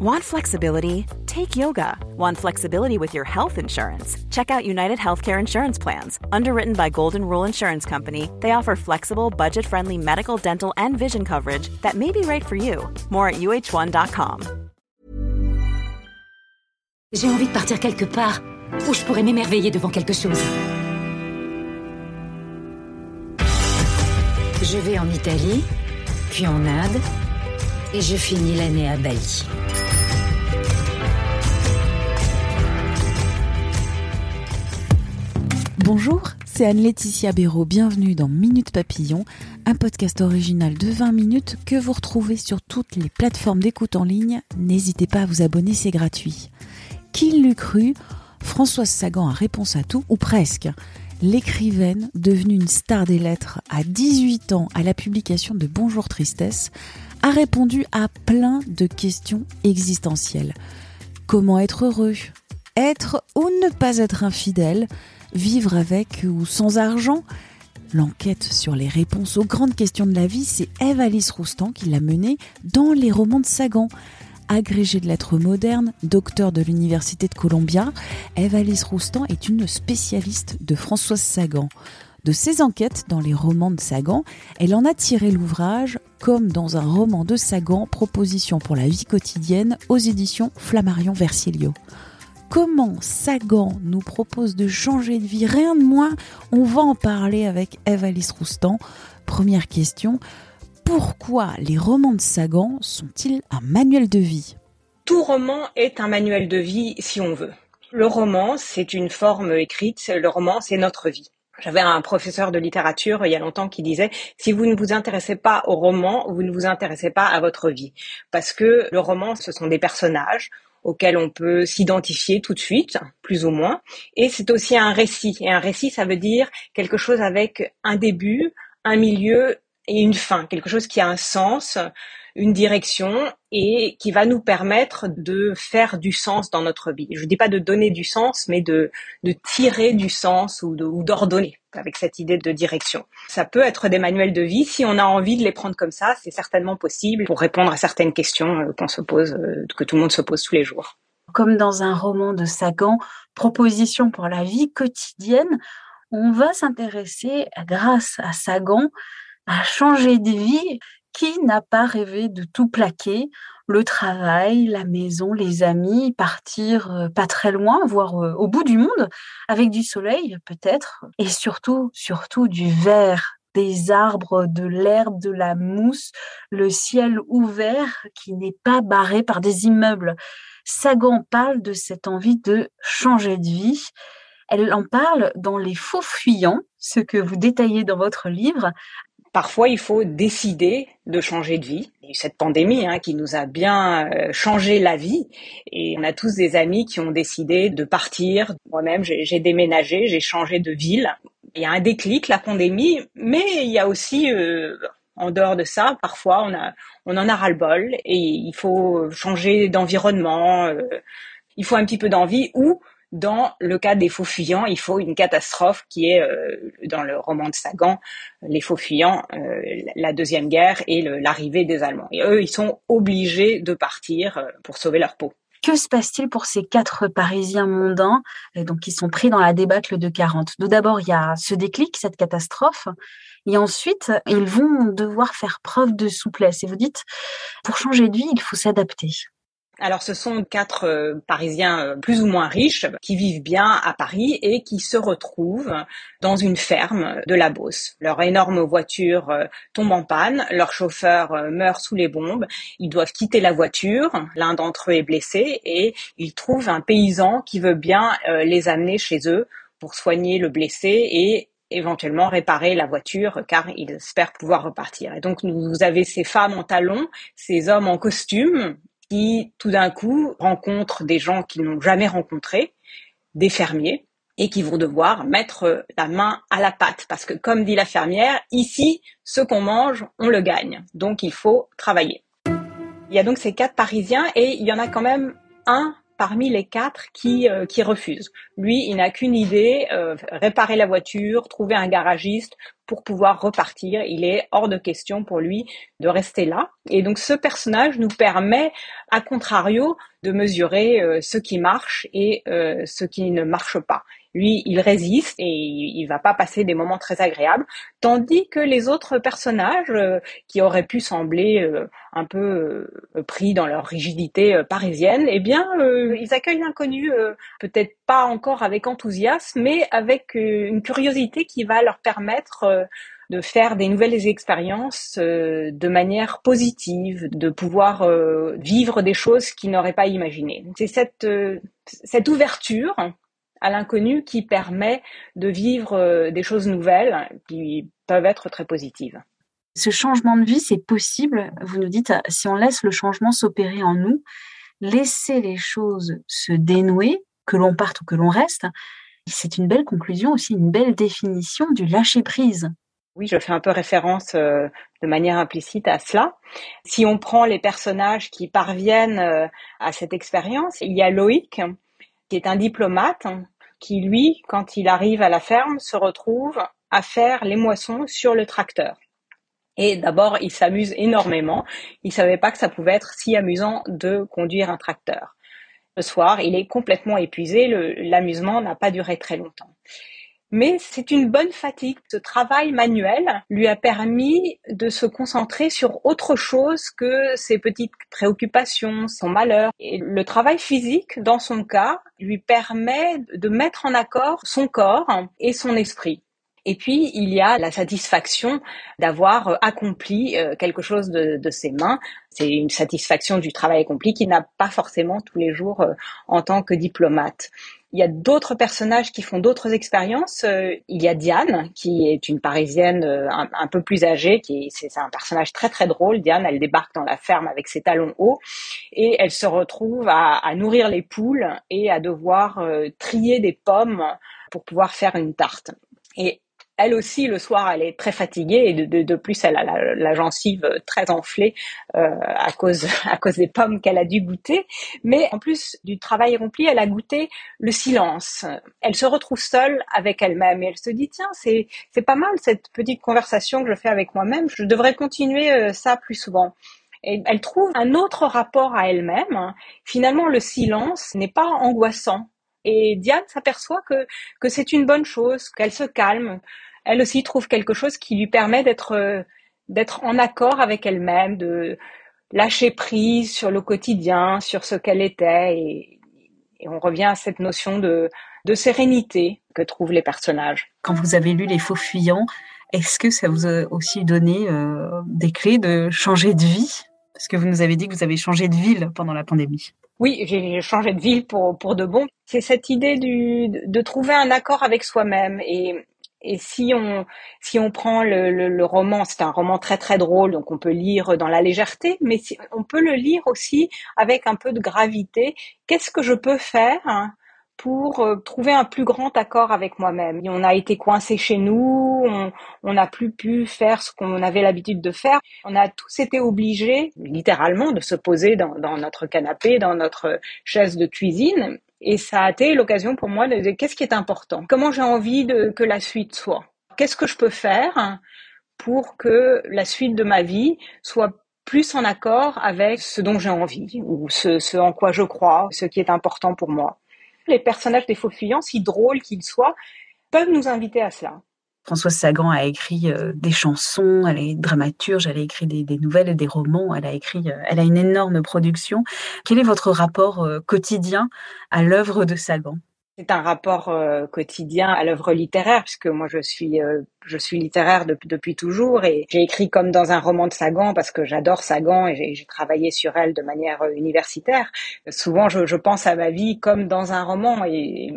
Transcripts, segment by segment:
Want flexibility? Take yoga. Want flexibility with your health insurance? Check out United Healthcare Insurance Plans. Underwritten by Golden Rule Insurance Company, they offer flexible, budget friendly medical, dental, and vision coverage that may be right for you. More at uh1.com. J'ai envie de partir quelque part où je pourrais m'émerveiller devant quelque chose. Je vais en Italie, puis en Inde, et je finis l'année à Bali. Bonjour, c'est Anne-Laetitia Béraud. Bienvenue dans Minute Papillon, un podcast original de 20 minutes que vous retrouvez sur toutes les plateformes d'écoute en ligne. N'hésitez pas à vous abonner, c'est gratuit. Qui l'eût cru? Françoise Sagan a réponse à tout, ou presque. L'écrivaine, devenue une star des lettres à 18 ans à la publication de Bonjour Tristesse, a répondu à plein de questions existentielles. Comment être heureux? Être ou ne pas être infidèle Vivre avec ou sans argent L'enquête sur les réponses aux grandes questions de la vie, c'est Eve Alice Roustan qui l'a menée dans les romans de Sagan. Agrégée de lettres modernes, docteur de l'Université de Columbia, Eve Alice Roustan est une spécialiste de Françoise Sagan. De ses enquêtes dans les romans de Sagan, elle en a tiré l'ouvrage comme dans un roman de Sagan, proposition pour la vie quotidienne aux éditions Flammarion Versillio comment Sagan nous propose de changer de vie, rien de moins, on va en parler avec Eve Alice Roustan. Première question, pourquoi les romans de Sagan sont-ils un manuel de vie? Tout roman est un manuel de vie si on veut. Le roman, c'est une forme écrite, le roman, c'est notre vie. J'avais un professeur de littérature il y a longtemps qui disait si vous ne vous intéressez pas au roman, vous ne vous intéressez pas à votre vie parce que le roman ce sont des personnages, auquel on peut s'identifier tout de suite, plus ou moins. Et c'est aussi un récit. Et un récit, ça veut dire quelque chose avec un début, un milieu et une fin, quelque chose qui a un sens, une direction et qui va nous permettre de faire du sens dans notre vie. Je ne dis pas de donner du sens, mais de, tirer du sens ou d'ordonner avec cette idée de direction. Ça peut être des manuels de vie. Si on a envie de les prendre comme ça, c'est certainement possible pour répondre à certaines questions euh, qu'on se pose, euh, que tout le monde se pose tous les jours. Comme dans un roman de Sagan, Proposition pour la vie quotidienne, on va s'intéresser, grâce à Sagan, à changer de vie qui n'a pas rêvé de tout plaquer le travail, la maison, les amis, partir euh, pas très loin, voire euh, au bout du monde, avec du soleil peut-être, et surtout, surtout du vert, des arbres, de l'herbe, de la mousse, le ciel ouvert qui n'est pas barré par des immeubles. Sagan parle de cette envie de changer de vie. Elle en parle dans Les Faux Fuyants, ce que vous détaillez dans votre livre, Parfois, il faut décider de changer de vie. Il y a eu cette pandémie hein, qui nous a bien euh, changé la vie et on a tous des amis qui ont décidé de partir. Moi-même, j'ai déménagé, j'ai changé de ville. Il y a un déclic, la pandémie, mais il y a aussi, euh, en dehors de ça, parfois on, a, on en a ras-le-bol et il faut changer d'environnement, euh, il faut un petit peu d'envie ou dans le cas des faux fuyants, il faut une catastrophe qui est euh, dans le roman de Sagan, les faux fuyants, euh, la deuxième guerre et l'arrivée des Allemands. Et eux, ils sont obligés de partir euh, pour sauver leur peau. Que se passe-t-il pour ces quatre Parisiens mondains, donc qui sont pris dans la débâcle de 40 Tout d'abord, il y a ce déclic, cette catastrophe, et ensuite, ils vont devoir faire preuve de souplesse. Et vous dites, pour changer de vie, il faut s'adapter. Alors ce sont quatre euh, Parisiens euh, plus ou moins riches qui vivent bien à Paris et qui se retrouvent dans une ferme de la Beauce. Leur énorme voiture euh, tombe en panne, leur chauffeur meurt sous les bombes, ils doivent quitter la voiture, l'un d'entre eux est blessé et ils trouvent un paysan qui veut bien les amener chez eux pour soigner le blessé et éventuellement réparer la voiture car ils espèrent pouvoir repartir. Et donc vous avez ces femmes en talons, ces hommes en costume qui tout d'un coup rencontrent des gens qu'ils n'ont jamais rencontrés, des fermiers, et qui vont devoir mettre la main à la pâte. Parce que comme dit la fermière, ici, ce qu'on mange, on le gagne. Donc il faut travailler. Il y a donc ces quatre Parisiens et il y en a quand même un parmi les quatre qui, euh, qui refusent. Lui, il n'a qu'une idée, euh, réparer la voiture, trouver un garagiste pour pouvoir repartir. Il est hors de question pour lui de rester là. Et donc ce personnage nous permet, à contrario, de mesurer euh, ce qui marche et ce qui ne marche pas. Lui, il résiste et il va pas passer des moments très agréables, tandis que les autres personnages euh, qui auraient pu sembler euh, un peu euh, pris dans leur rigidité parisienne, eh bien, ils accueillent l'inconnu, peut-être pas encore avec enthousiasme, mais avec une curiosité qui va leur permettre de faire des nouvelles expériences de manière positive, de pouvoir vivre des choses qu'ils n'auraient pas imaginées. C'est cette, cette ouverture à l'inconnu qui permet de vivre euh, des choses nouvelles qui peuvent être très positives. Ce changement de vie, c'est possible. Vous nous dites, si on laisse le changement s'opérer en nous, laisser les choses se dénouer, que l'on parte ou que l'on reste, c'est une belle conclusion aussi, une belle définition du lâcher prise. Oui, je fais un peu référence euh, de manière implicite à cela. Si on prend les personnages qui parviennent euh, à cette expérience, il y a Loïc, qui est un diplomate, qui lui, quand il arrive à la ferme, se retrouve à faire les moissons sur le tracteur. Et d'abord, il s'amuse énormément. Il savait pas que ça pouvait être si amusant de conduire un tracteur. Le soir, il est complètement épuisé. L'amusement n'a pas duré très longtemps mais c'est une bonne fatigue. Ce travail manuel lui a permis de se concentrer sur autre chose que ses petites préoccupations, son malheur. Et le travail physique, dans son cas, lui permet de mettre en accord son corps et son esprit. Et puis, il y a la satisfaction d'avoir accompli euh, quelque chose de, ses mains. C'est une satisfaction du travail accompli qu'il n'a pas forcément tous les jours euh, en tant que diplomate. Il y a d'autres personnages qui font d'autres expériences. Euh, il y a Diane, qui est une Parisienne euh, un, peu plus âgée, qui c'est un personnage très très drôle. Diane, elle débarque dans la ferme avec ses talons hauts et elle se retrouve à, nourrir les poules et à devoir euh, trier des pommes pour pouvoir faire une tarte. Elle aussi, le soir, elle est très fatiguée et de, plus, elle a la, gencive très enflée euh, à cause à cause des pommes qu'elle a dû goûter. Mais en plus du travail rempli, elle a goûté le silence. Elle se retrouve seule avec elle-même et elle se dit tiens, c'est c'est pas mal cette petite conversation que je fais avec moi-même. Je devrais continuer euh, ça plus souvent. Et elle trouve un autre rapport à elle-même. Finalement, le silence n'est pas angoissant. Et Diane s'aperçoit que, que c'est une bonne chose, qu'elle se calme, elle aussi trouve quelque chose qui lui permet d'être euh, d'être en accord avec elle-même, de lâcher prise sur le quotidien, sur ce qu'elle était, et, on revient à cette notion de, de sérénité que trouvent les personnages. Quand vous avez lu Les Faux Fuyants, est-ce que ça vous a aussi donné euh, des clés de changer de vie? Parce que vous nous avez dit que vous avez changé de ville pendant la pandémie. Oui, j'ai changé de ville pour, pour de bon. C'est cette idée du, de trouver un accord avec soi-même et, et si on si on prend le, le, roman, c'est un roman très très drôle, donc on peut lire dans la légèreté, mais on peut le lire aussi avec un peu de gravité. Qu'est-ce que je peux faire hein, pour euh, trouver un plus grand accord avec moi-même? On a été coincé chez nous, on n'a plus pu faire ce qu'on avait l'habitude de faire. On a tous été obligés, littéralement, de se poser dans, dans notre canapé, dans notre chaise de cuisine et ça a été l'occasion pour moi de dire qu'est-ce qui est important, comment j'ai envie de, que la suite soit, qu'est-ce que je peux faire pour que la suite de ma vie soit plus en accord avec ce dont j'ai envie ou ce, ce en quoi je crois, ce qui est important pour moi? Les personnages des faux fuyants, si drôles qu'ils soient, peuvent nous inviter à cela. Françoise Sagan a écrit euh, des chansons, elle est dramaturge, elle a écrit des, nouvelles, des romans, elle a écrit, euh, elle a une énorme production. Quel est votre rapport euh, quotidien à l'œuvre de Sagan? C'est un rapport quotidien à l'œuvre littéraire puisque moi je suis je suis littéraire depuis toujours et j'ai écrit comme dans un roman de Sagan parce que j'adore Sagan et j'ai travaillé sur elle de manière universitaire. Souvent je, pense à ma vie comme dans un roman et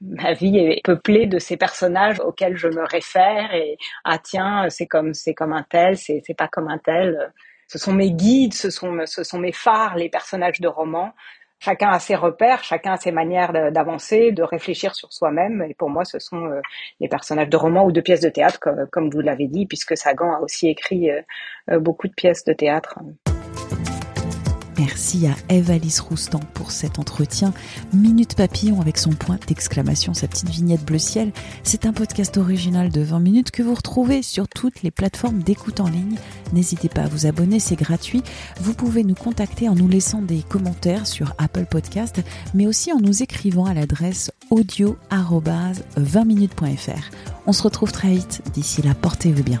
ma vie est peuplée de ces personnages auxquels je me réfère et ah tiens c'est comme c'est comme un tel c'est c'est pas comme un tel. Ce sont mes guides ce sont ce sont mes phares les personnages de romans. Chacun a ses repères chacun a ses manières d'avancer de réfléchir sur soi-même. Et pour moi ce sont euh, les personnages de romans ou de pièces de théâtre comme, comme vous l'avez dit puisque Sagan a aussi écrit euh, euh, beaucoup de pièces de théâtre Merci à Eve-Alice Roustan pour cet entretien. Minute Papillon avec son point d'exclamation, sa petite vignette bleu ciel. C'est un podcast original de 20 minutes que vous retrouvez sur toutes les plateformes d'écoute en ligne. N'hésitez pas à vous abonner, c'est gratuit. Vous pouvez nous contacter en nous laissant des commentaires sur Apple Podcast, mais aussi en nous écrivant à l'adresse audio 20minutes.fr. On se retrouve très vite. D'ici là, portez-vous bien.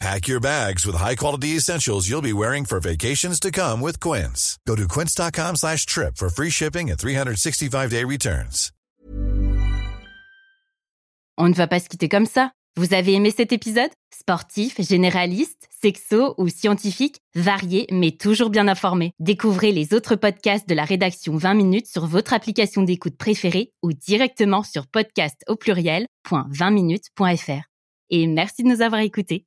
Pack your bags with high-quality essentials you'll be wearing for vacations to come with Quince. Go to quince.com slash trip for free shipping and 365-day returns. On ne va pas se quitter comme ça. Vous avez aimé cet épisode? Sportif, généraliste, sexo ou scientifique, varié mais toujours bien informé. Découvrez les autres podcasts de la rédaction 20 minutes sur votre application d'écoute préférée ou directement sur podcast au pluriel.20minutes.fr. Et merci de nous avoir écoutés.